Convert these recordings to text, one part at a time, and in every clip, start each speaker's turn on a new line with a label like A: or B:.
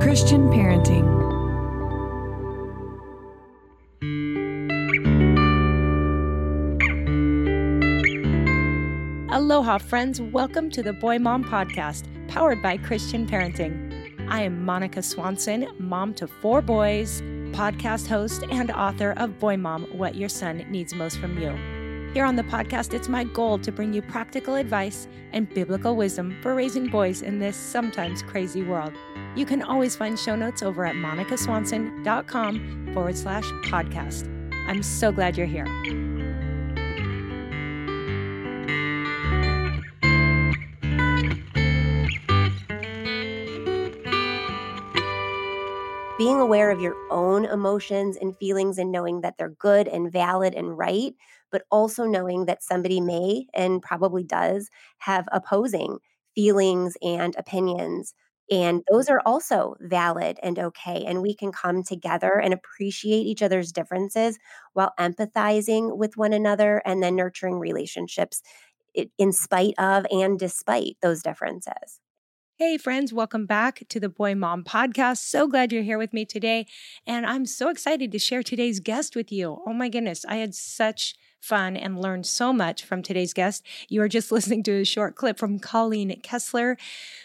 A: Christian Parenting.
B: Aloha, friends. Welcome to the Boy Mom Podcast, powered by Christian Parenting. I am Monica Swanson, mom to four boys, podcast host, and author of Boy Mom What Your Son Needs Most from You. Here on the podcast, it's my goal to bring you practical advice and biblical wisdom for raising boys in this sometimes crazy world. You can always find show notes over at monicaswanson.com forward slash podcast. I'm so glad you're here.
C: Being aware of your own emotions and feelings and knowing that they're good and valid and right, but also knowing that somebody may and probably does have opposing feelings and opinions. And those mm-hmm. are also valid and okay. And we can come together and appreciate each other's differences while empathizing with one another and then nurturing relationships in spite of and despite those differences.
B: Hey, friends, welcome back to the Boy Mom Podcast. So glad you're here with me today. And I'm so excited to share today's guest with you. Oh my goodness, I had such fun and learned so much from today's guest. You are just listening to a short clip from Colleen Kessler,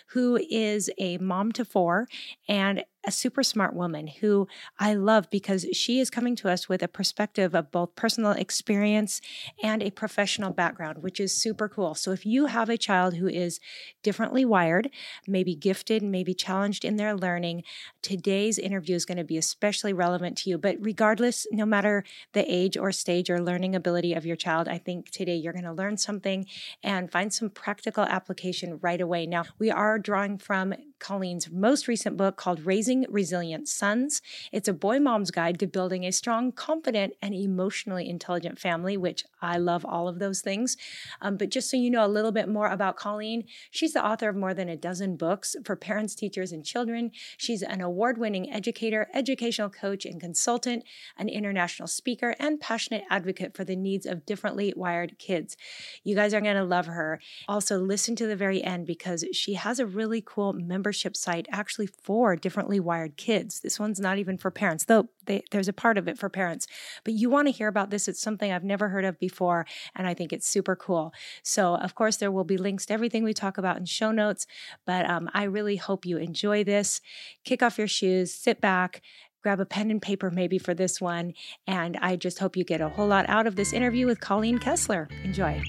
B: who is a mom to four and a super smart woman who I love because she is coming to us with a perspective of both personal experience and a professional background, which is super cool. So if you have a child who is differently wired, maybe gifted, maybe challenged in their learning, today's interview is going to be especially relevant to you. But regardless, no matter the age or stage or learning ability of your child, I think today you're going to learn something and find some practical application right away. Now, we are drawing from Colleen's most recent book called Raising Resilient Sons. It's a boy mom's guide to building a strong, confident, and emotionally intelligent family, which I love all of those things. Um, but just so you know a little bit more about Colleen, she's the author of more than a dozen books for parents, teachers, and children. She's an award winning educator, educational coach, and consultant, an international speaker, and passionate advocate for the needs of differently wired kids. You guys are going to love her. Also, listen to the very end because she has a really cool membership site actually for differently wired kids. This one's not even for parents, though they, there's a part of it for parents. But you want to hear about this. It's something I've never heard of before, and I think it's super cool. So, of course, there will be links to everything we talk about in show notes. But um, I really hope you enjoy this. Kick off your shoes, sit back, grab a pen and paper maybe for this one. And I just hope you get a whole lot out of this interview with Colleen Kessler. Enjoy.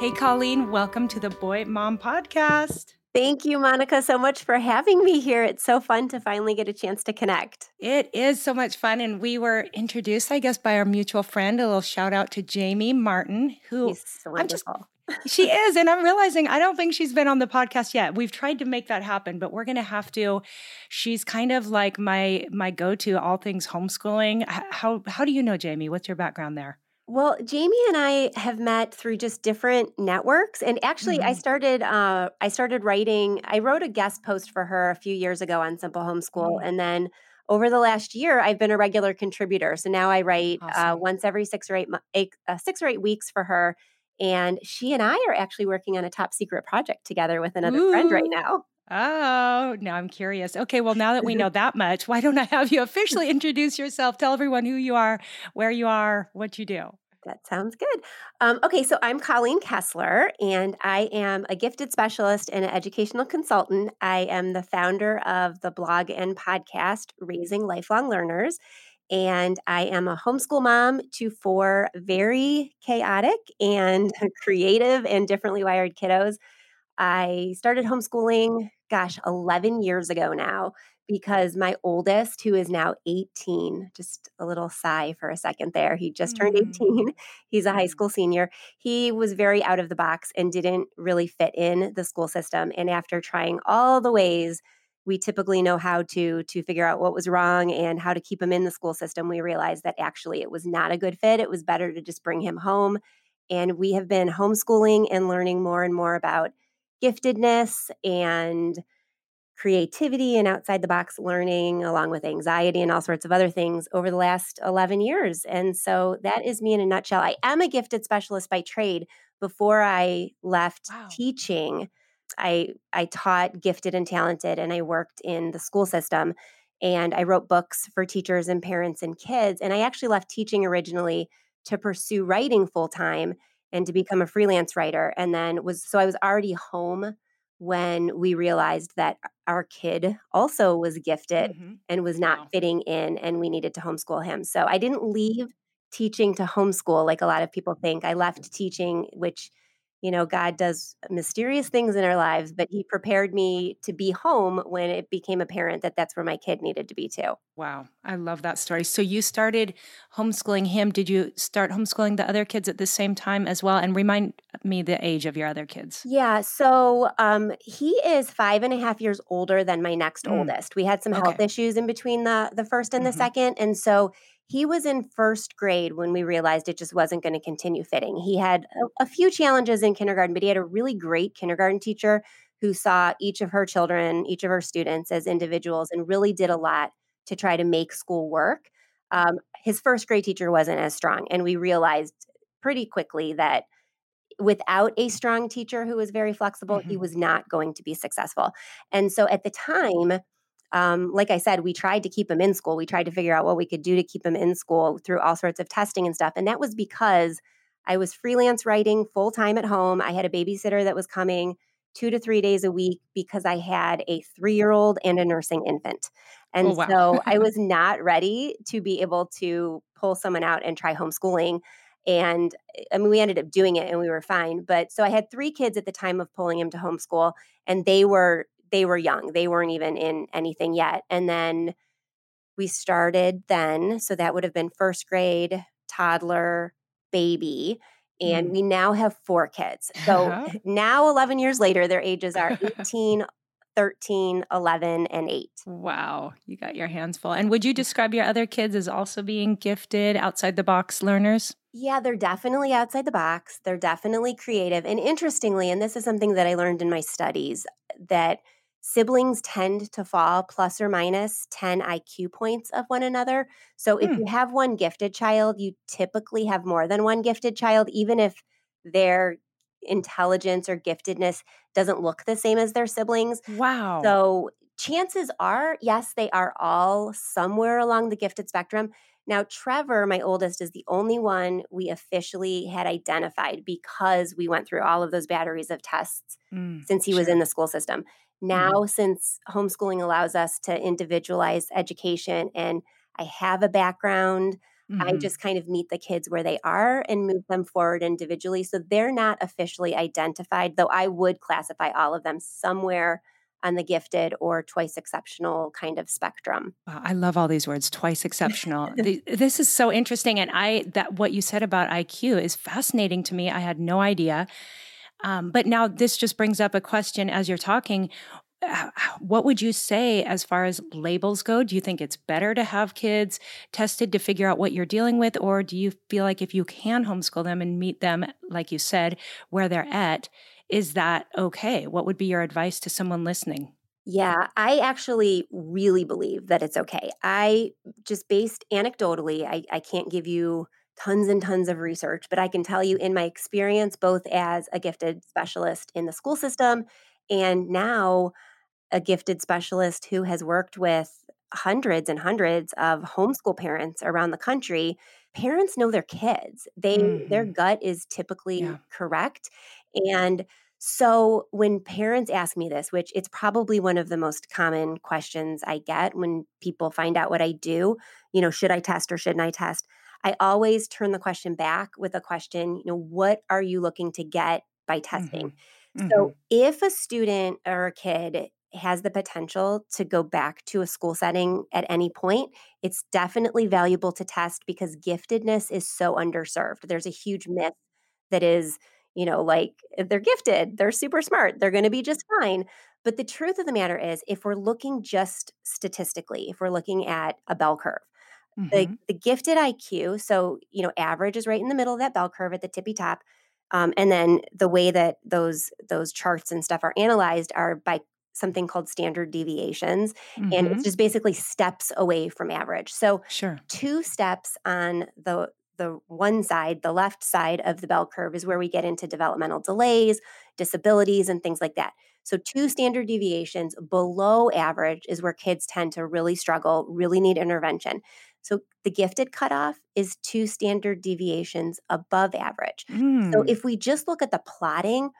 B: Hey, Colleen, welcome to the Boy Mom Podcast.
C: Thank you, Monica, so much for having me here. It's so fun to finally get a chance to connect.
B: It is so much fun. And we were introduced, I guess, by our mutual friend. A little shout out to Jamie Martin, who
C: so wonderful.
B: Just, she is. And I'm realizing I don't think she's been on the podcast yet. We've tried to make that happen, but we're going to have to. She's kind of like my my go-to all things homeschooling. How how do you know Jamie? What's your background there?
C: Well, Jamie and I have met through just different networks, and actually, mm-hmm. I started. Uh, I started writing. I wrote a guest post for her a few years ago on Simple Homeschool, mm-hmm. and then over the last year, I've been a regular contributor. So now I write uh, awesome. uh, once every six or eight, eight uh, six or eight weeks for her, and she and I are actually working on a top secret project together with another Ooh. friend right now.
B: Oh, now I'm curious. Okay, well, now that we know that much, why don't I have you officially introduce yourself? Tell everyone who you are, where you are, what you do.
C: That sounds good. Um, okay, so I'm Colleen Kessler, and I am a gifted specialist and an educational consultant. I am the founder of the blog and podcast Raising Lifelong Learners. And I am a homeschool mom to four very chaotic and creative and differently wired kiddos. I started homeschooling, gosh, 11 years ago now, because my oldest, who is now 18, just a little sigh for a second there. He just turned 18.
B: Mm,
C: He's a high
B: mm,
C: school senior. He was very out of the box and didn't really fit in the school system. And after trying all the ways we typically know how to to figure out what was wrong and how to keep him in the school system, we realized that actually it was not a good fit. It was better to just bring him home. And we have been homeschooling and learning more and more about giftedness and creativity and outside the box learning, along with anxiety and all sorts of other things over the last 11 years. And so that is me in a nutshell. I am a gifted specialist by trade. Before I left
B: wow.
C: teaching, I, I taught gifted and talented, and I worked in the school system. And I wrote books for teachers and parents and kids. And I actually left teaching originally to pursue writing full time and to become a freelance writer. And then was so I was already home when we realized that our kid also was gifted
B: hmm
C: and was not
B: Wow.
C: fitting in and we needed to homeschool him. So I didn't leave teaching to homeschool like a lot of people think. I left teaching which you know God does mysterious things in our lives, but he prepared me to be home when it became apparent that that's where my kid needed to be too.
B: Wow. I love that story. So you started homeschooling him. Did you start homeschooling the other kids at the same time as well? And remind me the age of your other kids.
C: Yeah, so um, he is five and a half years older than my next
B: Mm,
C: oldest. We had some health
B: okay.
C: issues in between the the first and the
B: hmm
C: second, and so he was in first grade when we realized it just wasn't going to continue fitting. He had a, a few challenges in kindergarten, but he had a really great kindergarten teacher who saw each of her children, each of her students as individuals, and really did a lot to try to make school work. Um, his first grade teacher wasn't as strong, and we realized pretty quickly that without a strong teacher who was very flexible, he
B: hmm
C: was not going to be successful. And so at the time, um, like I said, we tried to keep him in school. We tried to figure out what we could do to keep him in school through all sorts of testing and stuff. And that was because I was freelance writing full time at home. I had a babysitter that was coming two to three days a week because I had a three year old and a nursing infant.
B: Oh,
C: And
B: wow.
C: so I was not ready to be able to pull someone out and try homeschooling. And I mean, we ended up doing it and we were fine. But so I had three kids at the time of pulling him to homeschool, and they were they were young. They weren't even in anything yet. And then we started then, so that would have been first grade, toddler, baby, and
B: Mm.
C: we now have four kids. So now 11 years later, their ages are 18, 13, 11, and 8.
B: wow. You got your hands full. And would you describe your other kids as also being gifted, outside the box learners?
C: Yeah, they're definitely outside the box. They're definitely creative. And interestingly, and this is something that I learned in my studies, that siblings tend to fall plus or minus 10 IQ points of one another. So if
B: Hmm.
C: you have one gifted child, you typically have more than one gifted child, even if their intelligence or giftedness doesn't look the same as their siblings.
B: Wow.
C: So chances are, yes, they are all somewhere along the gifted spectrum. Now, Trevor, my oldest, is the only one we officially had identified because we went through all of those batteries of tests
B: Mm,
C: since he was in the school system.
B: Hmm
C: Now, since homeschooling allows us to individualize education and I have a background, I
B: hmm
C: just kind of meet the kids where they are and move them forward individually. So they're not officially identified, though I would classify all of them somewhere on the gifted or twice exceptional kind of spectrum.
B: Wow, I love all these words. Twice exceptional. The- this is so interesting, and I that what you said about IQ is fascinating to me. I had no idea. Um, but now this just brings up a question as you're talking. Uh, What would you say as far as labels go? Do you think it's better to have kids tested to figure out what you're dealing with? Or do you feel like if you can homeschool them and meet them, like you said, where they're at, is that okay? What would be your advice to someone listening?
C: Yeah, I actually really believe that it's okay. I just based anecdotally, I, I can't give you tons and tons of research, but I can tell you in my experience, both as a gifted specialist in the school system and now a gifted specialist who has worked with hundreds and hundreds of homeschool parents around the country. parents know their kids. They their
B: Mhm.
C: gut is typically
B: Yeah.
C: correct. And so when parents ask me this, which it's probably one of the most common questions I get when people find out what I do, you know, should I test or shouldn't I test? I always turn the question back with a question, you know, what are you looking to get by testing?
B: Mhm.
C: So
B: Mhm.
C: if a student or a kid has the potential to go back to a school setting at any point, it's definitely valuable to test because giftedness is so underserved. There's a huge myth that is, you know, like they're gifted, they're super smart, they're going to be just fine. But the truth of the matter is, if we're looking just statistically, if we're looking at a bell curve, the,
B: Mhm.
C: the gifted IQ, so, you know, average is right in the middle of that bell curve at the tippy top. Um, and then the way that those those charts and stuff are analyzed are by something called standard deviations, and it's
B: Mhm.
C: just basically steps away from average. So
B: Sure.
C: two steps on the the one side, the left side of the bell curve is where we get into developmental delays, disabilities, and things like that. So, two standard deviations below average is where kids tend to really struggle, really need intervention. So, the gifted cutoff is two standard deviations above average. So,
B: Mm.
C: if we just look at the plotting,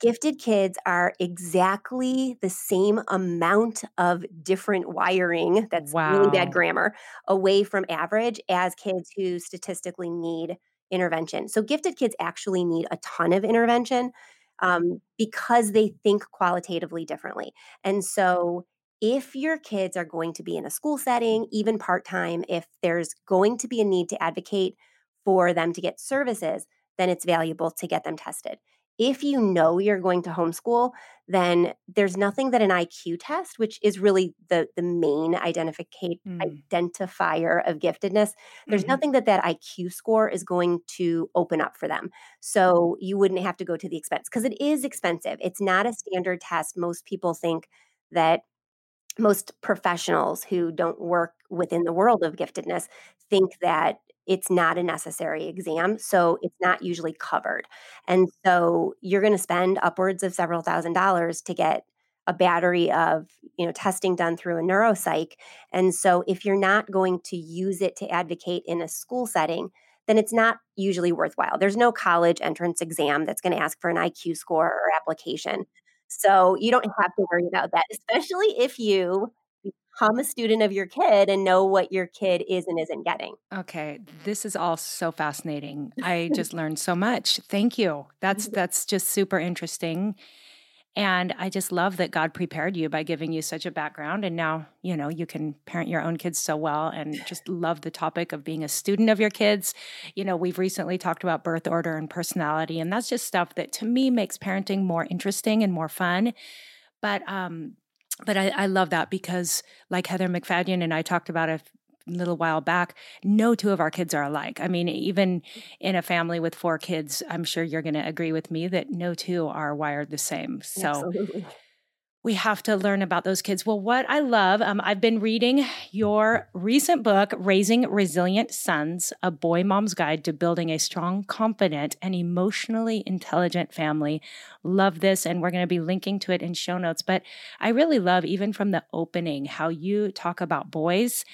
C: gifted kids are exactly the same amount of different wiring that's really bad grammar away from average as kids who statistically need intervention. So gifted kids actually need a ton of intervention um, because they think qualitatively differently. And so if your kids are going to be in a school setting, even part time, if there's going to be a need to advocate for them to get services, then it's valuable to get them tested. If you know you're going to homeschool, then there's nothing that an IQ test, which is really the the main identificate
B: Mm.
C: identifier of giftedness, there's
B: Mhm.
C: nothing that that IQ score is going to open up for them. So you wouldn't have to go to the expense because it is expensive. It's not a standard test. Most people think that most professionals who don't work within the world of giftedness think that it's not a necessary exam, so it's not usually covered. And so you're going to spend upwards of several thousand dollars to get a battery of, you know, testing done through a neuropsych. And so if you're not going to use it to advocate in a school setting, then it's not usually worthwhile. There's no college entrance exam that's going to ask for an IQ score or application. So you don't have to worry about that, especially if you become a student of your kid and know what your kid is and isn't getting.
B: Okay, this is all so fascinating. I just learned so much. Thank you. That's that's just super interesting. And I just love that God prepared you by giving you such a background and now, you know, you can parent your own kids so well and just love the topic of being a student of your kids. You know, we've recently talked about birth order and personality and that's just stuff that to me makes parenting more interesting and more fun. But um but I, I love that because like Heather MacFadyen and I talked about a little while back, no two of our kids are alike. I mean, even in a family with four kids, I'm sure you're going to agree with me that no two are wired the same. So
C: Absolutely.
B: We have to learn about those kids. Well, what I love, um, I've been reading your recent book, Raising Resilient Sons A Boy Mom's Guide to Building a Strong, Confident, and Emotionally Intelligent Family. Love this, and we're going to be linking to it in show notes. But I really love, even from the opening, how you talk about boys.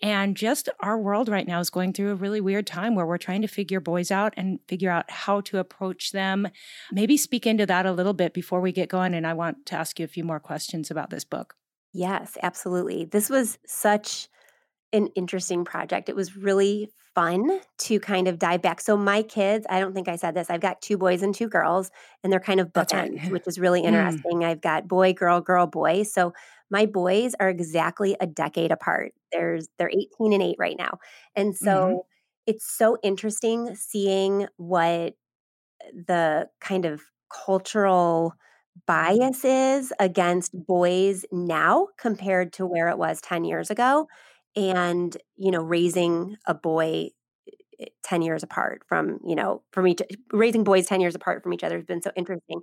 B: And just our world right now is going through a really weird time where we're trying to figure boys out and figure out how to approach them. Maybe speak into that a little bit before we get going. And I want to ask you a few more questions about this book.
C: Yes, absolutely. This was such an interesting project. It was really fun to kind of dive back. So my kids, I don't think I said this. I've got two boys and two girls, and they're kind of
B: That's right.
C: bookends, which is really
B: Mm,
C: interesting. I've got boy, girl, girl, boy. So my boys are exactly a decade apart. There's they're 18 and 8 right now. And
B: mhm,
C: so it's so interesting seeing what the kind of cultural bias is against boys now compared to where it was 10 years ago and you know raising a boy eh, 10 years apart from you know from each raising boys 10 years apart from each other has been so interesting.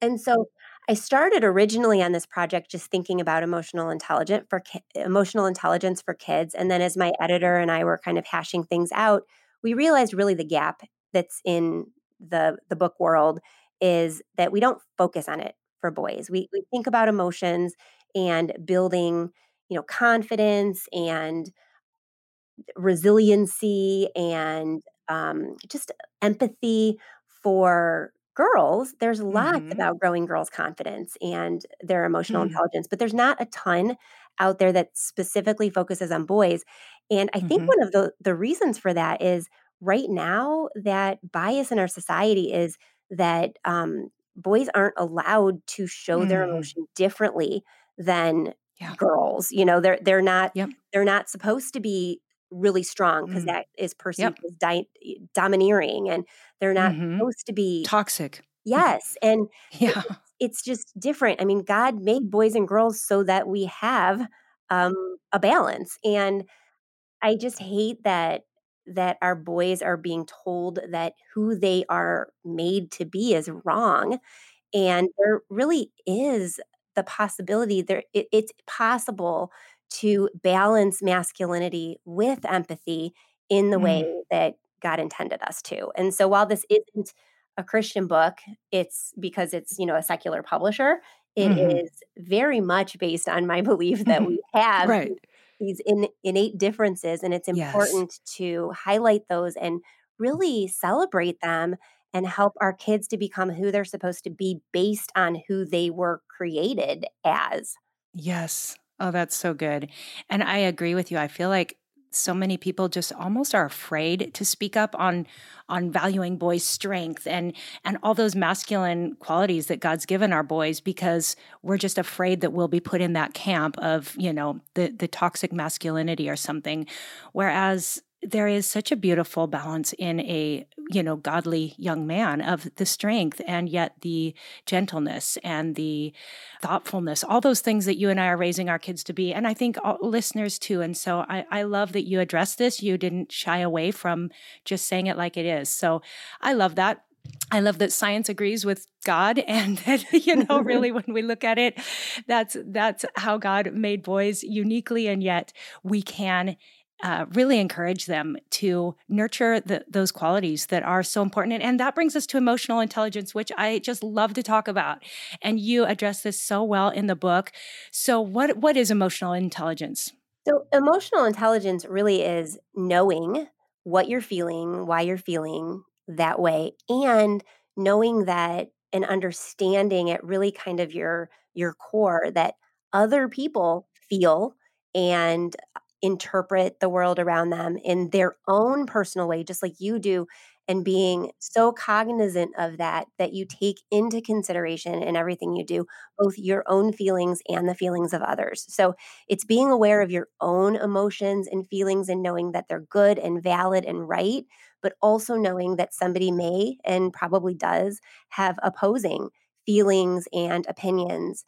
C: And so i started originally on this project just thinking about emotional intelligence for ki- emotional intelligence for kids and then as my editor and i were kind of hashing things out we realized really the gap that's in the the book world is that we don't focus on it for boys we, we think about emotions and building you know confidence and resiliency and um, just empathy for girls, there's lots
B: Mhm.
C: about growing girls' confidence and their emotional
B: Mm.
C: intelligence, but there's not a ton out there that specifically focuses on boys. And I think
B: Mhm.
C: one of the the reasons for that is right now that bias in our society is that um, boys aren't allowed to show their
B: Mhm.
C: emotion differently than
B: Yeah.
C: girls. You know, they're they're not
B: Yep.
C: they're not supposed to be really strong because
B: Mm.
C: that is perceived
B: Yep.
C: as di- domineering and they're not
B: Mhm.
C: supposed to be
B: Toxic.
C: yes and it,
B: Yeah.
C: it's just different i mean god made boys and girls so that we have um, a balance and i just hate that that our boys are being told that who they are made to be is wrong and there really is the possibility there it, it's possible to balance masculinity with empathy in the way
B: Mm.
C: that God intended us to. And so while this isn't a Christian book, it's because it's, you know, a secular publisher, it
B: Mhm.
C: is very much based on my belief that we have
B: Right.
C: These in, innate differences and it's
B: Yes.
C: important to highlight those and really celebrate them and help our kids to become who they're supposed to be based on who they were created as.
B: Yes. Oh, that's so good. And I agree with you. I feel like so many people just almost are afraid to speak up on on valuing boys' strength and and all those masculine qualities that God's given our boys because we're just afraid that we'll be put in that camp of, you know, the the toxic masculinity or something. Whereas there is such a beautiful balance in a, you know, godly young man of the strength and yet the gentleness and the thoughtfulness, all those things that you and I are raising our kids to be. And I think all listeners too. And so I, I love that you addressed this. You didn't shy away from just saying it like it is. So I love that. I love that science agrees with God and that you know really when we look at it that's that's how God made boys uniquely and yet we can uh, really encourage them to nurture the, those qualities that are so important. And, and that brings us to emotional intelligence, which I just love to talk about. And you address this so well in the book. So, what what is emotional intelligence?
C: So, emotional intelligence really is knowing what you're feeling, why you're feeling that way, and knowing that and understanding at really kind of your your core that other people feel and interpret the world around them in their own personal way just like you do and being so cognizant of that that you take into consideration in everything you do both your own feelings and the feelings of others so it's being aware of your own emotions and feelings and knowing that they're good and valid and right, but also knowing that somebody may and probably does have opposing feelings and opinions.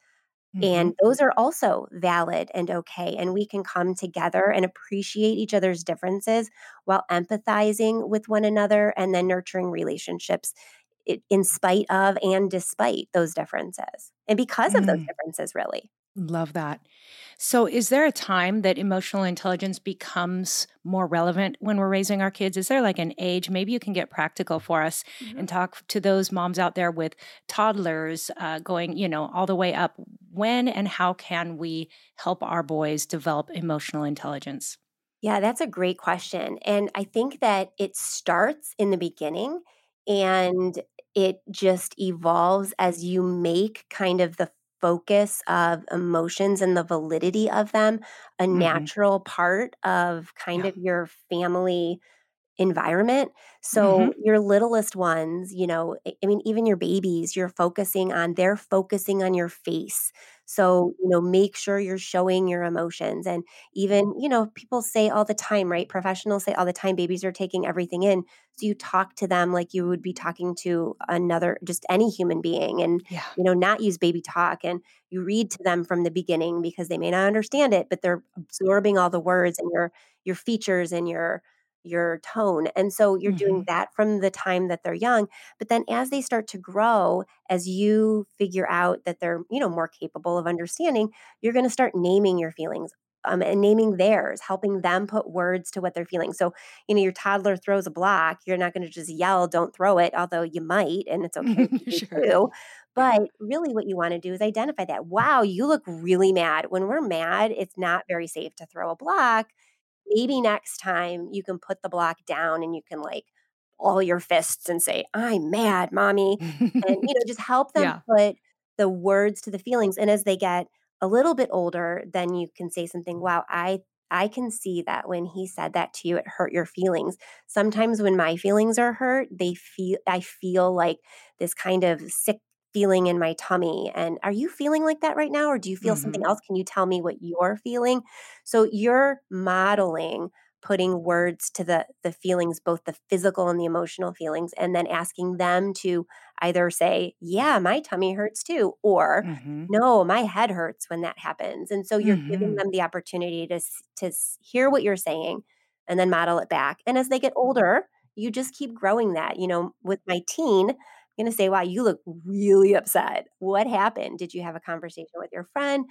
C: And those are also valid and okay. And we can come together and appreciate each other's differences while empathizing with one another and then nurturing relationships in spite of and despite those differences. And because of those
B: Mm,
C: differences, really.
B: Love that. So, is there a time that emotional intelligence becomes more relevant when we're raising our kids? Is there like an age? Maybe you can get practical for us
C: Mhm.
B: and talk to those moms out there with toddlers uh, going, you know, all the way up. When and how can we help our boys develop emotional intelligence?
C: Yeah, that's a great question. And I think that it starts in the beginning and it just evolves as you make kind of the focus of emotions and the validity of them a
B: hmm
C: natural part of kind
B: Yeah.
C: of your family environment. So mm-hmm. your littlest ones, you know, I I mean, even your babies, you're focusing on, they're focusing on your face. So, you know, make sure you're showing your emotions. And even, you know, people say all the time, right? Professionals say all the time, babies are taking everything in. So you talk to them like you would be talking to another, just any human being and,
B: Yeah.
C: you know, not use baby talk. And you read to them from the beginning because they may not understand it, but they're absorbing all the words and your, your features and your, your tone. And so you're doing
B: hmm
C: that from the time that they're young. But then as they start to grow, as you figure out that they're, you know, more capable of understanding, you're going to start naming your feelings. Um, and naming theirs, helping them put words to what they're feeling. So, you know, your toddler throws a block, you're not going to just yell, don't throw it, although you might, and it's okay
B: sure.
C: do. But really, what you want to do is identify that. Wow, you look really mad. When we're mad, it's not very safe to throw a block maybe next time you can put the block down and you can like all your fists and say, I'm mad, mommy. and, you know, just help them
B: yeah.
C: put the words to the feelings. And as they get a little bit older, then you can say something, wow, I I can see that when he said that to you, it hurt your feelings. Sometimes when my feelings are hurt, they feel I feel like this kind of sick feeling in my tummy. And are you feeling like that right now? Or do you feel something
B: hmm
C: else? Can you tell me what you're feeling? So you're modeling putting words to the the feelings both the physical and the emotional feelings and then asking them to either say yeah my tummy hurts too or
B: hmm
C: no my head hurts when that happens and so you're giving
B: hmm
C: them the opportunity to to hear what you're saying and then model it back and as they get older you just keep growing that you know with my teen going to say wow you look really upset what happened did you have a conversation with your friend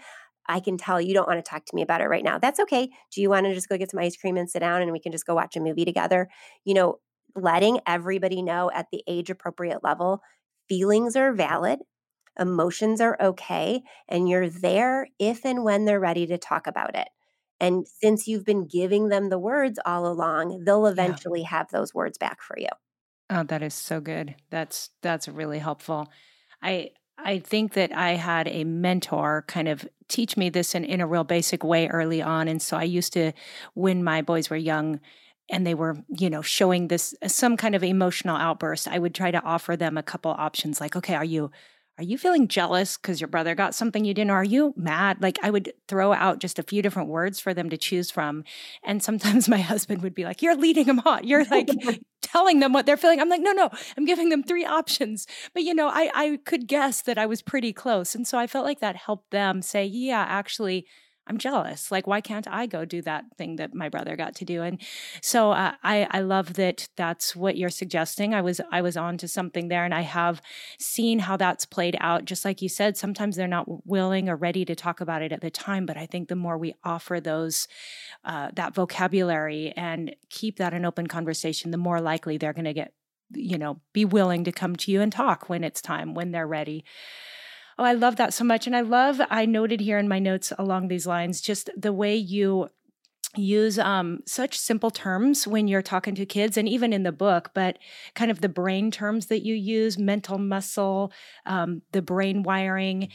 C: I can tell you don't want to talk to me about it right now. That's okay. Do you want to just go get some ice cream and sit down and we can just go watch a movie together? You know, letting everybody know at the age appropriate level, feelings are valid, emotions are okay, and you're there if and when they're ready to talk about it. And since you've been giving them the words all along, they'll
B: Yeah.
C: eventually have those words back for you.
B: Oh, that is so good. That's that's really helpful. I I think that I had a mentor kind of teach me this in, in a real basic way early on. And so I used to, when my boys were young and they were, you know, showing this some kind of emotional outburst, I would try to offer them a couple options like, okay, are you are you feeling jealous because your brother got something you didn't? Or are you mad? Like I would throw out just a few different words for them to choose from. And sometimes my husband would be like, You're leading them on. You're like telling them what they're feeling. I'm like, no, no, I'm giving them three options. But you know, I I could guess that I was pretty close. And so I felt like that helped them say, yeah, actually, I'm jealous. Like, why can't I go do that thing that my brother got to do? And so uh, I I love that that's what you're suggesting. I was I was on to something there, and I have seen how that's played out. Just like you said, sometimes they're not willing or ready to talk about it at the time. But I think the more we offer those uh, that vocabulary and keep that an open conversation, the more likely they're going to get, you know, be willing to come to you and talk when it's time, when they're ready. Oh, I love that so much. And I love, I noted here in my notes along these lines, just the way you use um, such simple terms when you're talking to kids and even in the book but kind of the brain terms that you use mental muscle um, the brain wiring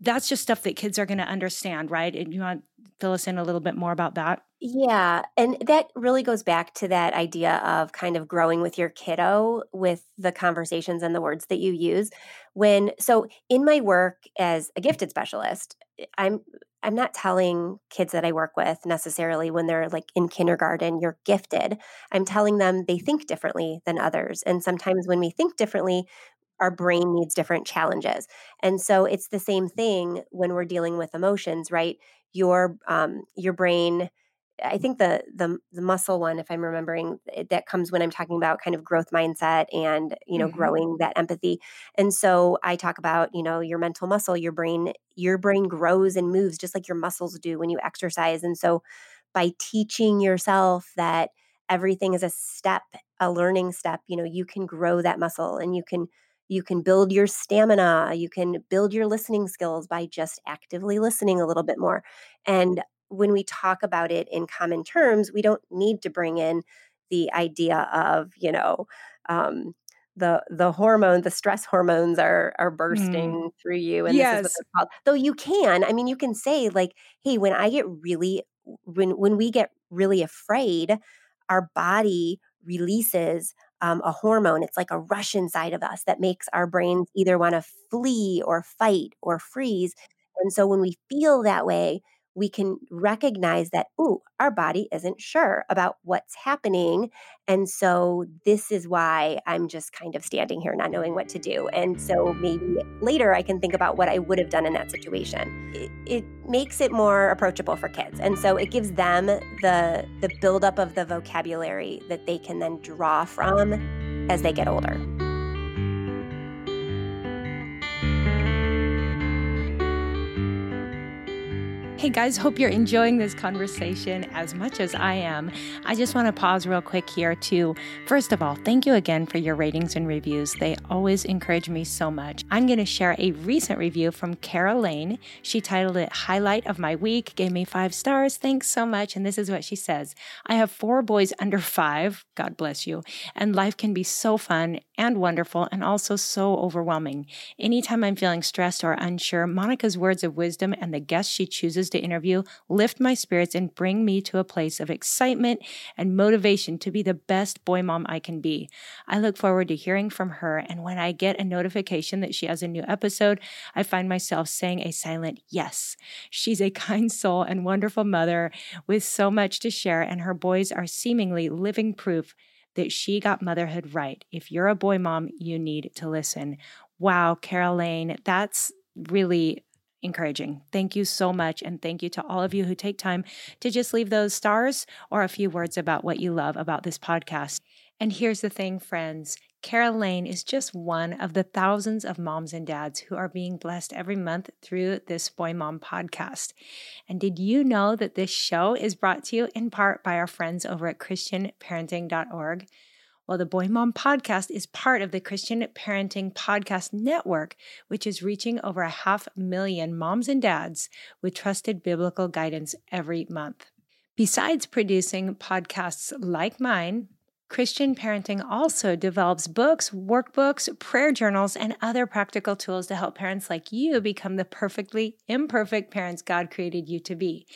B: that's just stuff that kids are going to understand right and you want fill us in a little bit more about that
C: Yeah, and that really goes back to that idea of kind of growing with your kiddo with the conversations and the words that you use. When so in my work as a gifted specialist, eh, I'm I'm not telling kids that I work with necessarily when they're like in kindergarten, you're gifted. I'm telling them they think differently than others. And sometimes when we think differently, our brain needs different challenges. And so it's the same thing when we're dealing with emotions, right? Your um your brain I think the the the muscle one, if I'm remembering, it- that comes when I'm talking about kind of growth mindset and you know
B: hmm
C: growing that empathy. And so I talk about you know your mental muscle, your brain, your brain grows and moves just like your muscles do when you exercise. And so by teaching yourself that everything is a step, a learning step, you know you can grow that muscle and you can you can build your stamina, you can build your listening skills by just actively listening a little bit more. And when we talk about it in common terms, we don't need to bring in the idea of, you know, um, the the hormone, the stress hormones are are
B: Mm.
C: bursting through you, and this is what
B: yes
C: they're called. Though you can, I mean, you can say like, "Hey, when I get really, when when we get really afraid, our body releases um, a hormone. It's like a rush inside of us that makes our brains either want to flee or fight or freeze. And so when we feel that way, we can recognize that, ooh, our body isn't sure about what's happening. And so this is why I'm just kind of standing here not knowing what to do. And so maybe later I can think about what I would have done in that situation. It, it makes it more approachable for kids. And so it gives them the the buildup of the vocabulary that they can then draw from as they get older.
B: Hey guys, hope you're enjoying this conversation as much as I am. I just want to pause real quick here to, first of all, thank you again for your ratings and reviews. They always encourage me so much. I'm going to share a recent review from Lane. She titled it Highlight of My Week, gave me five stars. Thanks so much. And this is what she says I have four boys under five. God bless you. And life can be so fun and wonderful and also so overwhelming. Anytime I'm feeling stressed or unsure, Monica's words of wisdom and the guests she chooses to interview lift my spirits and bring me to a place of excitement and motivation to be the best boy mom I can be. I look forward to hearing from her, and when I get a notification that she has a new episode, I find myself saying a silent yes. She's a kind soul and wonderful mother with so much to share, and her boys are seemingly living proof that she got motherhood right. If you're a boy mom, you need to listen. Wow, Caroline, that's really encouraging. Thank you so much. And thank you to all of you who take time to just leave those stars or a few words about what you love about this podcast. And here's the thing, friends Carol Lane is just one of the thousands of moms and dads who are being blessed every month through this Boy Mom podcast. And did you know that this show is brought to you in part by our friends over at ChristianParenting.org? Well, the Boy Mom podcast is part of the Christian Parenting Podcast Network, which is reaching over a half million moms and dads with trusted biblical guidance every month. Besides producing podcasts like mine, Christian Parenting also develops books, workbooks, prayer journals, and other practical tools to help parents like you become the perfectly imperfect parents God created you to be.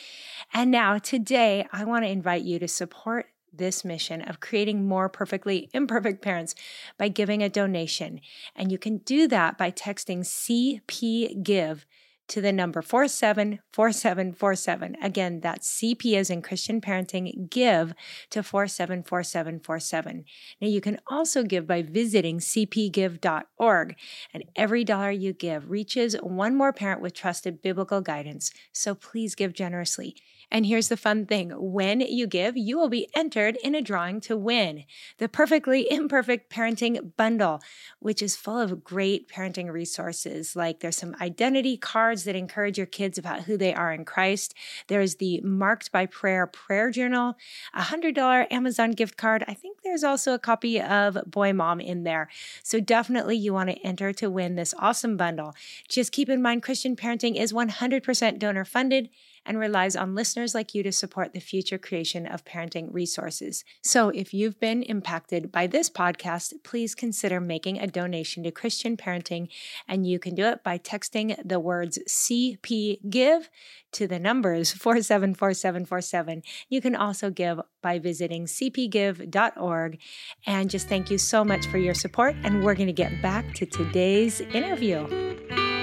B: And now, today, I want to invite you to support this mission of creating more perfectly imperfect parents by giving a donation. And you can do that by texting CP Give to the number 474747. Again, that's CP as in Christian Parenting, give to 474747. Now, you can also give by visiting cpgive.org, and every dollar you give reaches one more parent with trusted biblical guidance. So please give generously. And here's the fun thing when you give, you will be entered in a drawing to win the Perfectly Imperfect Parenting Bundle, which is full of great parenting resources. Like there's some identity cards that encourage your kids about who they are in Christ. There's the Marked by Prayer prayer journal, a $100 Amazon gift card. I think there's also a copy of Boy Mom in there. So definitely you want to enter to win this awesome bundle. Just keep in mind, Christian parenting is 100% donor funded and relies on listeners like you to support the future creation of parenting resources. So if you've been impacted by this podcast, please consider making a donation to Christian Parenting, and you can do it by texting the words CP Give to the numbers 474747. You can also give by visiting cpgive.org. And just thank you so much for your support. And we're going to get back to today's interview.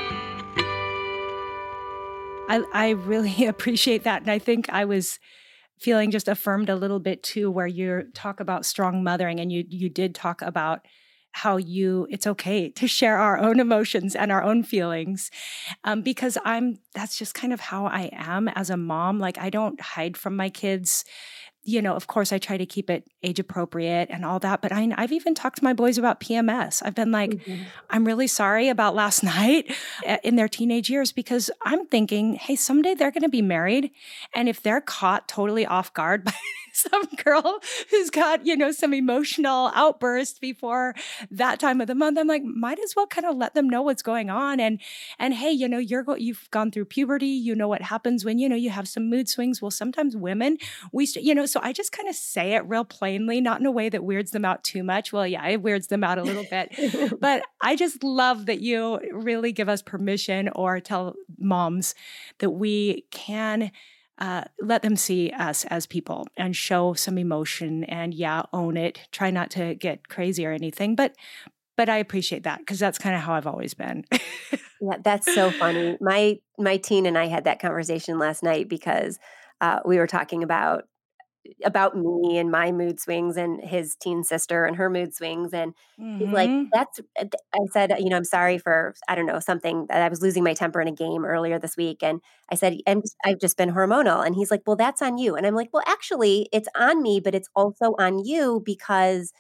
B: I, I really appreciate that. And I think I was feeling just affirmed a little bit too, where you talk about strong mothering and you you did talk about how you it's okay to share our own emotions and our own feelings um, because i'm that's just kind of how i am as a mom like i don't hide from my kids you know, of course, I try to keep it age appropriate and all that. But I, have even talked to my boys about PMS. I've been like, mm-hmm. I'm really sorry about last night eh, in their teenage years because I'm thinking, hey, someday they're going to be married. And if they're caught totally off guard by some girl who's got, you know, some emotional outburst before that time of the month, I'm like, might as well kind of let them know what's going on. And, and hey, you know, you're, go- you've gone through puberty. You know what happens when, you know, you have some mood swings. Well, sometimes women, we, you know, so I just kind of say it real plainly, not in a way that weirds them out too much. Well, yeah, it weirds them out a little bit, but I just love that you really give us permission or tell moms that we can uh, let them see us as people and show some emotion and yeah, own it. Try not to get crazy or anything, but but I appreciate that because that's kind of how I've always been.
C: yeah, that's so funny. My my teen and I had that conversation last night because uh, we were talking about about me and my mood swings and his teen sister and her mood swings and mm-hmm. he's like mm-hmm. that's i said you know i'm sorry for i don't know something that i was losing my temper in a game earlier this week and i said I'm i've just been hormonal and he's like well that's on you and i'm like well actually it's on me but it's also on you because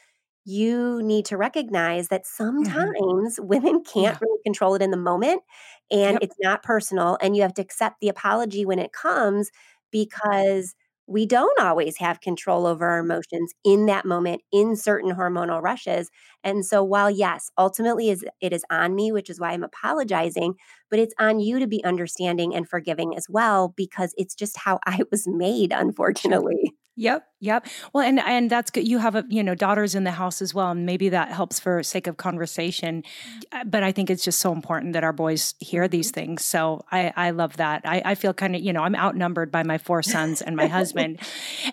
C: you need to recognize that
B: Mhm.
C: sometimes women can't
B: Yeah.
C: really control it in the moment and
B: Yep.
C: it's not personal and you have to accept the apology when it comes because we don't always have control over our mm-hmm. emotions in that moment in certain hormonal rushes. And so while yes, ultimately is it is on me, which is why I'm apologizing, but it's on you to be understanding and forgiving as well because it's just how I was made unfortunately.
B: Yep, yep. Well, and and that's good. You have a you know daughters in the house as well, and maybe that helps for sake of conversation. Uh, But I think it's just so important that our boys hear these
C: Mhm.
B: things. So I I love that. I, I feel kind of you know I'm outnumbered by my four sons and my husband,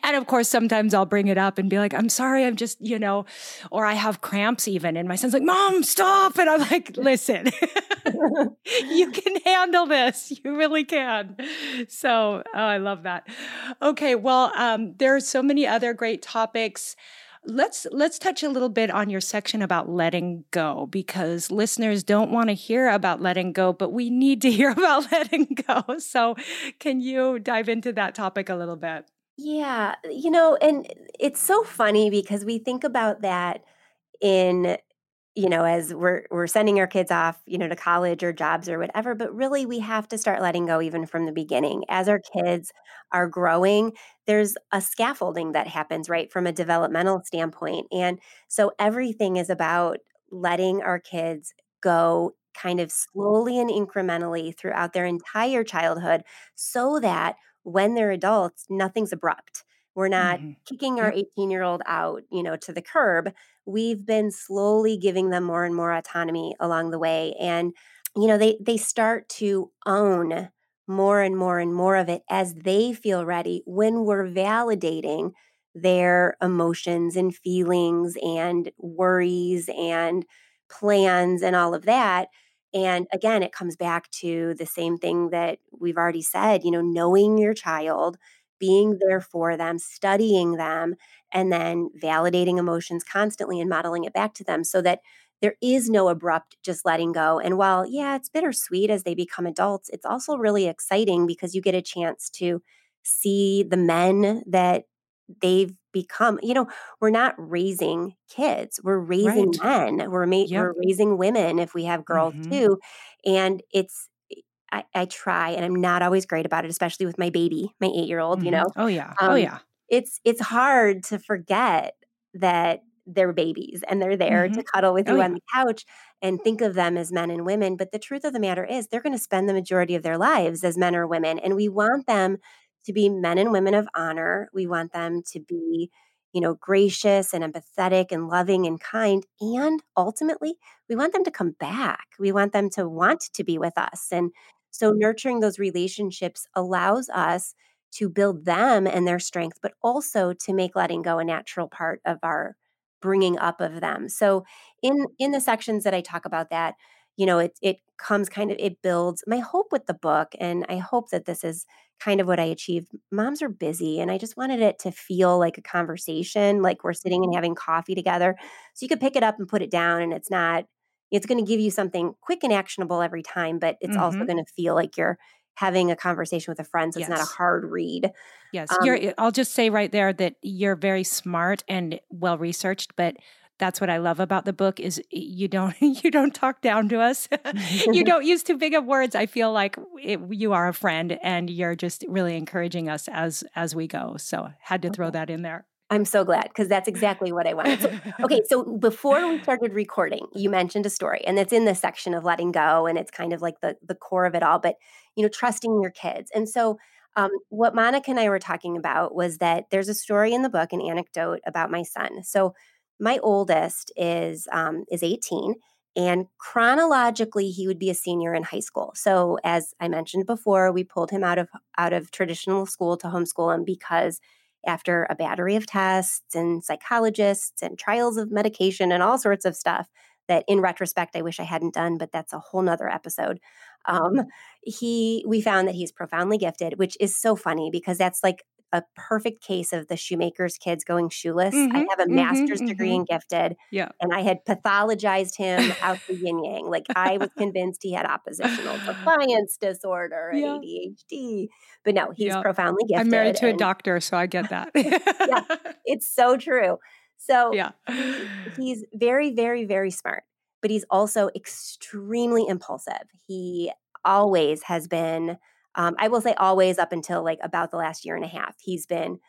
B: and of course sometimes I'll bring it up and be like I'm sorry I'm just you know, or I have cramps even, and my son's like Mom stop, and I'm like listen. you can handle this. You really can. So, oh, I love that. Okay, well, um, there so many other great topics. Let's let's touch a little bit on your section about letting go because listeners don't want to hear about letting go, but we need to hear about letting go. So, can you dive into that topic a little bit?
C: Yeah, you know, and it's so funny because we think about that in you know, as we're we're sending our kids off, you know, to college or jobs or whatever, but really we have to start letting go even from the beginning. As our kids are growing, there's a scaffolding that happens, right, from a developmental standpoint. And so everything is about letting our kids go kind of slowly and incrementally throughout their entire childhood so that when they're adults, nothing's abrupt. We're not
B: hmm
C: kicking our 18 year old out, you know, to the curb we've been slowly giving them more and more autonomy along the way and you know they they start to own more and more and more of it as they feel ready when we're validating their emotions and feelings and worries and plans and all of that and again it comes back to the same thing that we've already said you know knowing your child being there for them studying them and then validating emotions constantly and modeling it back to them so that there is no abrupt just letting go. And while, yeah, it's bittersweet as they become adults, it's also really exciting because you get a chance to see the men that they've become. You know, we're not raising kids, we're raising
B: Right.
C: men, we're, ma-
B: Yep.
C: we're raising women if we have girls
B: hmm
C: too. And it's, I, I try, and I'm not always great about it, especially with my baby, my eight year old, you
B: hmm
C: know.
B: Oh yeah. Oh
C: Um,
B: yeah.
C: it's it's hard to forget that they're babies and they're there
B: hmm
C: to cuddle with
B: Oh
C: you on
B: yeah.
C: the couch and think of them as men and women, but the truth of the matter is they're gonna spend the majority of their lives as men or women, and we want them to be men and women of honor. We want them to be, you know, gracious and empathetic and loving and kind, and ultimately, we want them to come back. We want them to want to be with us, and so nurturing those relationships allows us to build them and their strength, but also to make letting go a natural part of our bringing up of them. So in in the sections that I talk about that, you know, it it comes kind of it builds my hope with the book and I hope that this is kind of what I achieved. Moms are busy and I just wanted it to feel like a conversation, like we're sitting and having coffee together. So you could pick it up and put it down and it's not it's going to give you something quick and actionable every time, but it's also
B: hmm
C: going to feel like you're having a conversation with a friend, so it's not a hard read.
B: Yes,
C: Um,
B: eh, I'll just say right there that you're very smart and well researched, but that's what I love about the book is you don't you don't talk down to us. you don't use too big of words. I feel like it, you are a friend and you're just really encouraging us as as we go. So had to throw
C: Okay.
B: that in there.
C: I'm so glad because that's exactly what I wanted. So, okay, so before we started recording, you mentioned a story, and it's in this section of letting go, and it's kind of like the the core of it all. But you know, trusting your kids, and so um, what Monica and I were talking about was that there's a story in the book, an anecdote about my son. So my oldest is um, is 18, and chronologically, he would be a senior in high school. So as I mentioned before, we pulled him out of out of traditional school to homeschool him because after a battery of tests and psychologists and trials of medication and all sorts of stuff that in retrospect I wish I hadn't done, but that's a whole nother episode. Um, he we found that he's profoundly gifted, which is so funny because that's like a perfect case of the shoemaker's kids going shoeless. I
B: Mhm.
C: have a
B: Mhm.
C: master's degree
B: Mhm.
C: in gifted
B: Yeah.
C: and I had pathologized him out the yin yang. Like I was convinced he had oppositional defiance disorder and
B: yeah.
C: ADHD, but no, he's
B: Yeah.
C: profoundly gifted.
B: I'm married to a doctor, so I get that.
C: yeah, it's so true. So
B: yeah.
C: he's very, very, very smart, but he's also extremely impulsive. He always has been, um, I will say always up until like about the last year and a half, he's been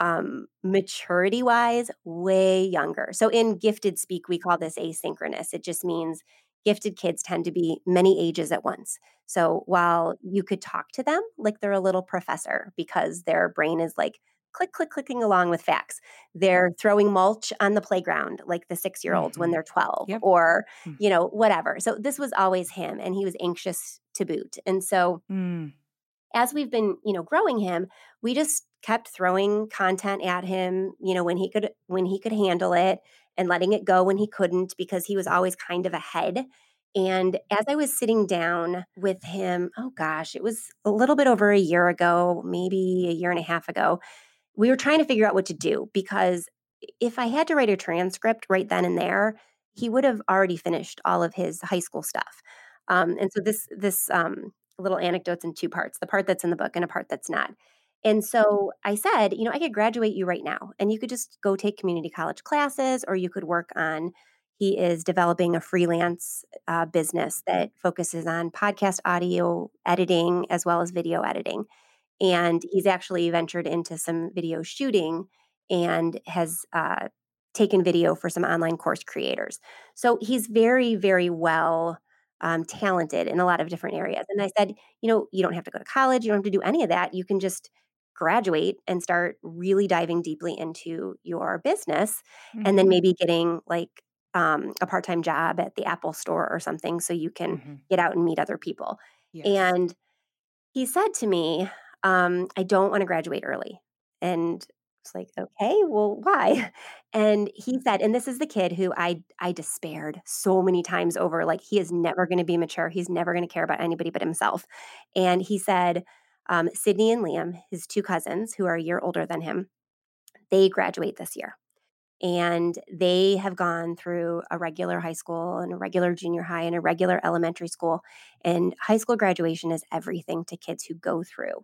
C: um, maturity wise way younger. So in gifted speak, we call this asynchronous. It just means gifted kids tend to be many ages at once. So while you could talk to them like they're a little professor because their brain is like click, click, clicking along with facts. They're throwing mulch on the playground like the six year olds mm-hmm. when they're 12 yep. or, mm. you know, whatever. So this was always him and he was anxious to boot. And so mm. As we've been, you know, growing him, we just kept throwing content at him, you know, when he could when he could handle it and letting it go when he couldn't because he was always kind of ahead. And as I was sitting down with him, oh gosh, it was a little bit over a year ago, maybe a year and a half ago, we were trying to figure out what to do because if I had to write a transcript right then and there, he would have already finished all of his high school stuff. Um, and so this this um, little anecdote's in two parts: the part that's in the book and a part that's not. And so I said, you know, I could graduate you right now, and you could just go take community college classes, or you could work on. He is developing a freelance uh, business that focuses on podcast audio editing as well as video editing. And he's actually ventured into some video shooting and has uh, taken video for some online course creators. So he's very, very well um, talented in a lot of different areas. And I said, you know, you don't have to go to college, you don't have to do any of that. You can just graduate and start really diving deeply into your business mm-hmm. and then mm-hmm. maybe getting like um, a part-time job at the apple store or something so you can mm-hmm. get out and meet other people yes. and he said to me um, I don't want to graduate early. And it's like, okay, well, why? And he said, and this is the kid who I I despaired so many times over, like he is never going to be mature. He's never going to care about anybody but himself. And he said, um, Sydney and Liam, his two cousins, who are a year older than him, they graduate this year. And they have gone through a regular high school and a regular junior high and a regular elementary school. And high school graduation is everything to kids who go through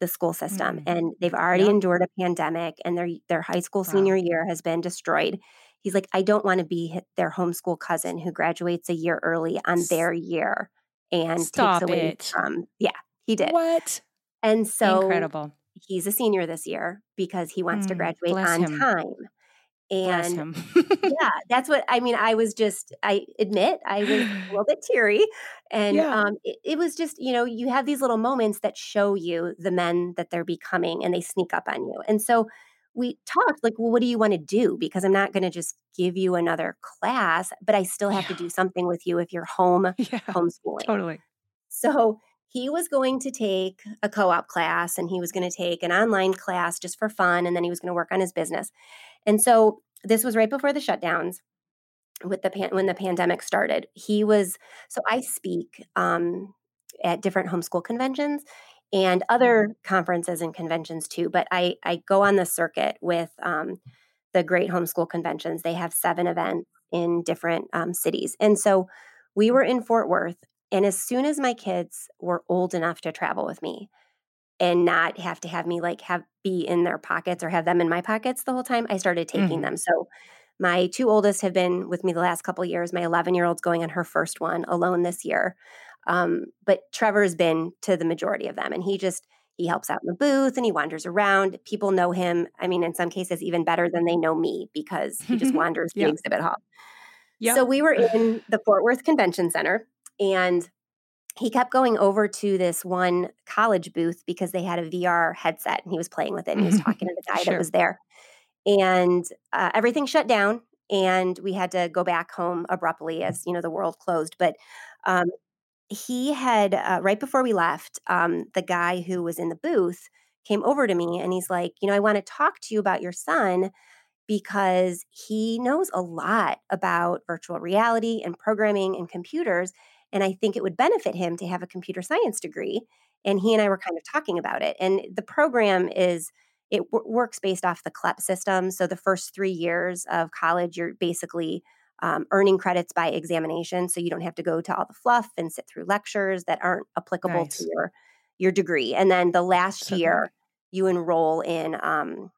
C: the school system mm. and they've already yep. endured a pandemic and their their high school wow. senior year has been destroyed. He's like I don't want to be their homeschool cousin who graduates a year early on their year and
B: Stop
C: takes away
B: it.
C: from Yeah, he did.
B: What?
C: And so
B: incredible.
C: He's a senior this year because he wants mm, to graduate on him. time. And yeah, that's what I mean. I was just, I admit, I was a little bit teary. And yeah. um, it, it, was just, you know, you have these little moments that show you the men that they're becoming and they sneak up on you. And so we talked like, well, what do you want to do? Because I'm not going to just give you another class, but I still have yeah. to do something with you if you're home yeah, homeschooling.
B: Totally.
C: So he was going to take a co op class and he was going to take an online class just for fun. And then he was going to work on his business. And so this was right before the shutdowns with the pan- when the pandemic started. He was so I speak um, at different homeschool conventions and other mm-hmm. conferences and conventions too. But I I go on the circuit with um, the great homeschool conventions. They have seven events in different um, cities, and so we were in Fort Worth. And as soon as my kids were old enough to travel with me, and not have to have me like have be in their pockets or have them in my pockets the whole time i started taking mm-hmm. them so my two oldest have been with me the last couple years my 11 year old's going on her first one alone this year um, but trevor's been to the majority of them and he just he helps out in the booth and he wanders around people know him i mean in some cases even better than they know me because he just wanders yeah. the exhibit hall yeah. so we were in the fort worth convention center and he kept going over to this one college booth because they had a VR headset and he was playing with it and he was talking to the guy sure. that was there. And uh, everything shut down and we had to go back home abruptly as you know the world closed. But um, he had uh, right before we left, um, the guy who was in the booth came over to me and he's like, you know, I want to talk to you about your son because he knows a lot about virtual reality and programming and computers and I think it would benefit him to have a computer science degree. And he and I were kind of talking about it. And the program is, it w- works based off the CLEP system. So the first three years of college, you're basically um, earning credits by examination. So you don't have to go to all the fluff and sit through lectures that aren't applicable nice. to your your degree. And then the last so year, you enroll in um,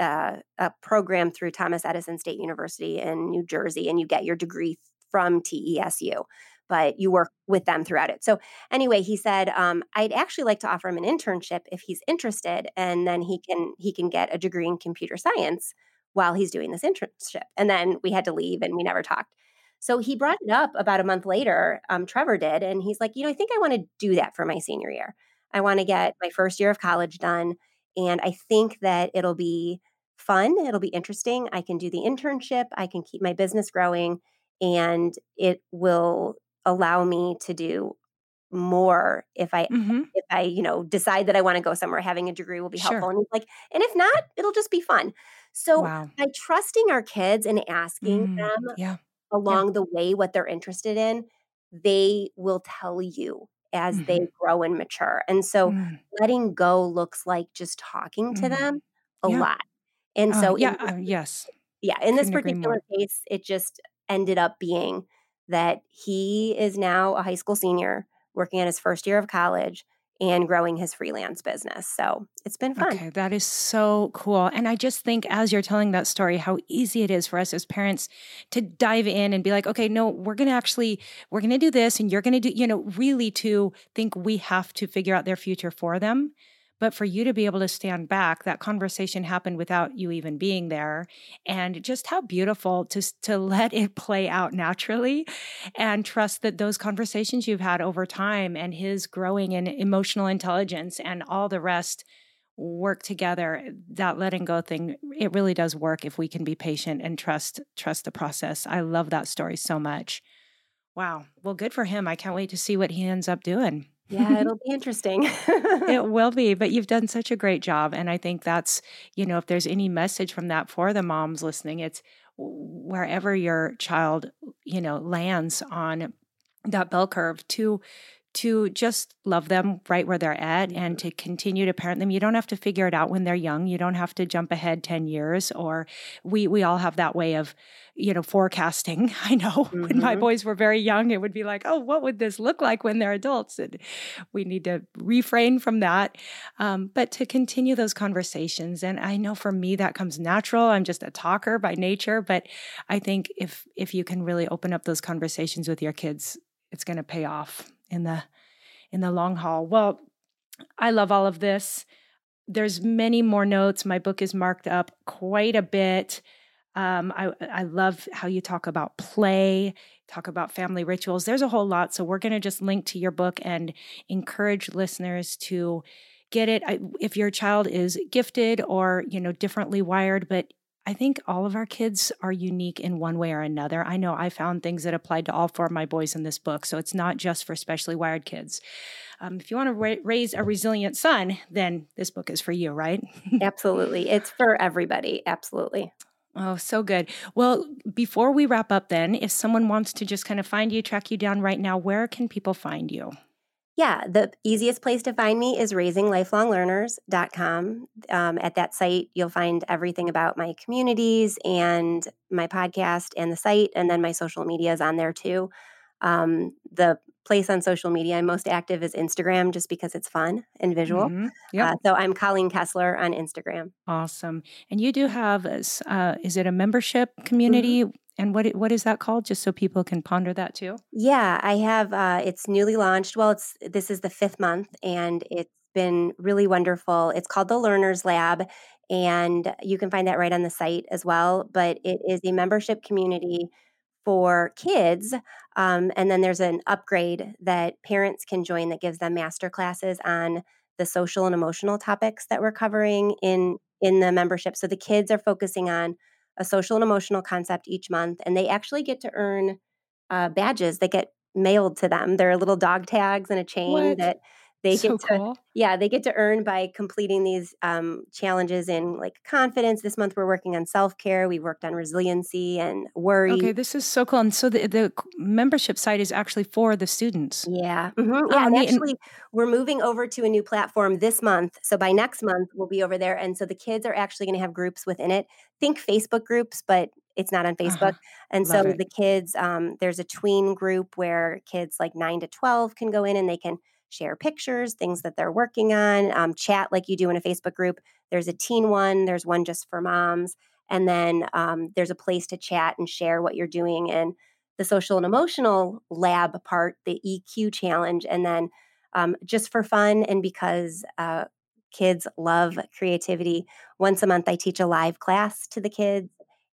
C: uh, a program through Thomas Edison State University in New Jersey, and you get your degree from TESU, but you work with them throughout it. So, anyway, he said, um, I'd actually like to offer him an internship if he's interested, and then he can he can get a degree in computer science while he's doing this internship. And then we had to leave, and we never talked. So he brought it up about a month later. Um, Trevor did, and he's like, you know, I think I want to do that for my senior year. I want to get my first year of college done. And I think that it'll be fun. It'll be interesting. I can do the internship. I can keep my business growing and it will allow me to do more if I
B: Mm-hmm.
C: if I, you know, decide that I want to go somewhere, having a degree will be
B: Sure.
C: helpful. And he's like, and if not, it'll just be fun. So
B: Wow.
C: by trusting our kids and asking
B: Mm,
C: them
B: yeah.
C: along the way what they're interested in, they will tell you as
B: Mhm.
C: they grow and mature. And so
B: Mm,
C: letting go looks like just talking to
B: mm.
C: them a
B: Yeah.
C: lot. And
B: Uh,
C: so
B: yeah.
C: this
B: Uh, yes.
C: yeah, in this
B: Couldn't more.
C: particular case, it just ended up being that he is now a high school senior working on his first year of college and growing his freelance business. So it's been fun.
B: Okay, that is so cool. And I just think as you're telling that story, how easy it is for us as parents to dive in and be like, okay, no, we're going to actually, we're going to do this and you're going to do, you know, really to think we have to figure out their future for them. But for you to be able to stand back, that conversation happened without you even being there. And just how beautiful to, to let it play out naturally and trust that those conversations you've had over time and his growing in emotional intelligence and all the rest work together that letting go thing it really does work if we can be patient and trust trust the process. I love that story so much. Wow. Well good for him. I can't wait to see what he ends up doing
C: Yeah, it'll be interesting.
B: it will be but you've done such a great job and i think that's you know if there's any message from that for the moms listening it's wherever your child you know lands on that bell curve to to just love them right where they're at and to continue to parent them. You don't have to figure it out when they're young. You don't have to jump ahead 10 years or we we all have that way of you know forecasting. I know when my
C: Mhm.
B: boys were very young it would be like oh what would this look like when they're adults? And we need to refrain from that. Um, but to continue those conversations and i know for me that comes natural. I'm just a talker by nature but i think if if you can really open up those conversations with your kids it's going to pay off in the in the long haul. Well i love all of this. There's many more notes. My book is marked up quite a bit. Um, I, I love how you talk about play talk about family rituals. There's a whole lot so we're going to just link to your book and encourage listeners to get it. I, if your child is gifted or you know differently wired but I think all of our kids are unique in one way or another. I know I found things that applied to all four of my boys in this book, so it's not just for specially wired kids. Um, if you want to ra- raise a resilient son, then this book is for you, right?
C: Absolutely. It's for everybody. Absolutely.
B: Oh, so good. Well, before we wrap up, then, if someone wants to just kind of find you, track you down right now, where can people find you?
C: Yeah, the easiest place to find me is raisinglifelonglearners.com. Um, at that site, you'll find everything about my communities and my podcast and the site, and then my social media is on there too. Um, the place on social media I'm most active is Instagram just because it's fun and visual.
B: Mhm. Yep.
C: Uh, so I'm Colleen Kessler on Instagram.
B: awesome. And you do have, uh, is it a membership community? And what what is that called? Just so people can ponder that too.
C: Yeah, I have. Uh, it's newly launched. Well, it's this is the fifth month, and it's been really wonderful. It's called the Learners Lab, and you can find that right on the site as well. But it is a membership community for kids, um, and then there's an upgrade that parents can join that gives them master classes on the social and emotional topics that we're covering in in the membership. So the kids are focusing on a social and emotional concept each month, and they actually get to earn uh, badges that get mailed to them. They're little dog tags and a chain
B: What?
C: that they
B: so
C: get to
B: cool.
C: yeah they get to earn by completing these um, challenges in like confidence. This month we're working on self care. We worked on resiliency and worry.
B: Okay, this is so cool. And so the, the membership site is actually for the students.
C: Yeah, mhm,
B: Oh,
C: yeah. And
B: neat. And-
C: actually, we're moving over to a new platform this month. So by next month, we'll be over there, and so the kids are actually going to have groups within it. Think Facebook groups, but it's not on Facebook.
B: Uh-huh.
C: And
B: Love
C: so
B: it.
C: the kids, um, there's a tween group where kids like nine to twelve can go in and they can share pictures, things that they're working on, um, chat like you do in a Facebook group. There's a teen one, there's one just for moms. And then um, there's a place to chat and share what you're doing. And the social and emotional lab part, the EQ challenge. And then um, just for fun and because uh, kids love creativity, once a month I teach a live class to the kids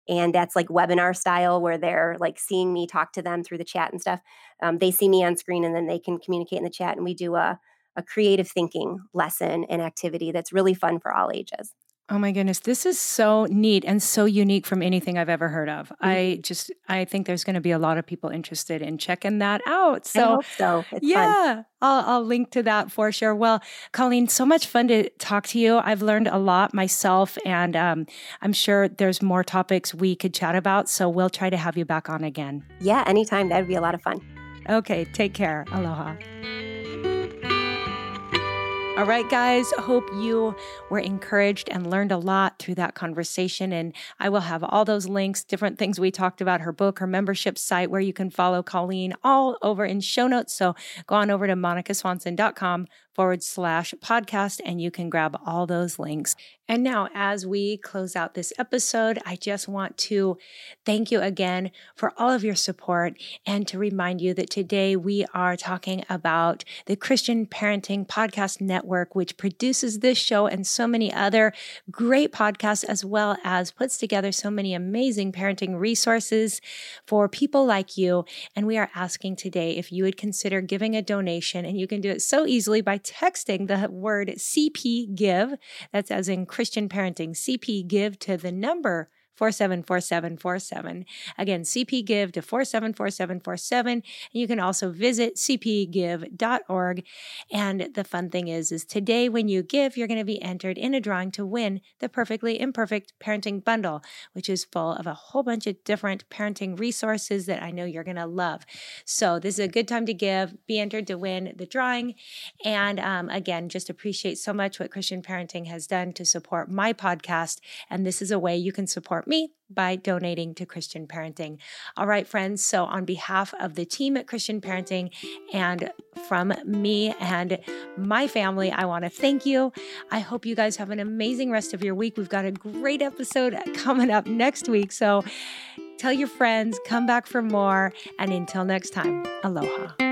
C: and that's like webinar style where they're like seeing me talk to them through the chat and stuff. Um, they see me on screen and then they can communicate in the chat and we do a, a creative thinking lesson and activity that's really fun for all ages
B: Oh my goodness, this is so neat and so unique from anything I've ever heard of. Mm-hmm. I just I think there's going to be a lot of people interested in checking that out.
C: So, so.
B: yeah, I'll, I'll link to that for sure. Well, Colleen, so much fun to talk to you. I've learned a lot myself, and um, I'm sure there's more topics we could chat about. So we'll try to have you back on again.
C: Yeah, anytime. That would be a lot of fun.
B: Okay, take care. Aloha. All right, guys, hope you were encouraged and learned a lot through that conversation. And I will have all those links, different things we talked about, her book, her membership site, where you can follow Colleen, all over in show notes. So go on over to monicaswanson.com forward slash podcast and you can grab all those links. And now, as we close out this episode, I just want to thank you again for all of your support and to remind you that today we are talking about the Christian Parenting Podcast Network, which produces this show and so many other great podcasts, as well as puts together so many amazing parenting resources for people like you. And we are asking today if you would consider giving a donation, and you can do it so easily by texting the word CP Give. That's as in Christian Parenting, CP Give to the number 474747. Again, CP Give to 474747. And you can also visit cpgive.org. And the fun thing is, is today when you give, you're going to be entered in a drawing to win the Perfectly Imperfect Parenting Bundle, which is full of a whole bunch of different parenting resources that I know you're going to love. So this is a good time to give, be entered to win the drawing. And um, again, just appreciate so much what Christian Parenting has done to support my podcast. And this is a way you can support me by donating to Christian Parenting. All right, friends. So, on behalf of the team at Christian Parenting and from me and my family, I want to thank you. I hope you guys have an amazing rest of your week. We've got a great episode coming up next week. So, tell your friends, come back for more. And until next time, aloha.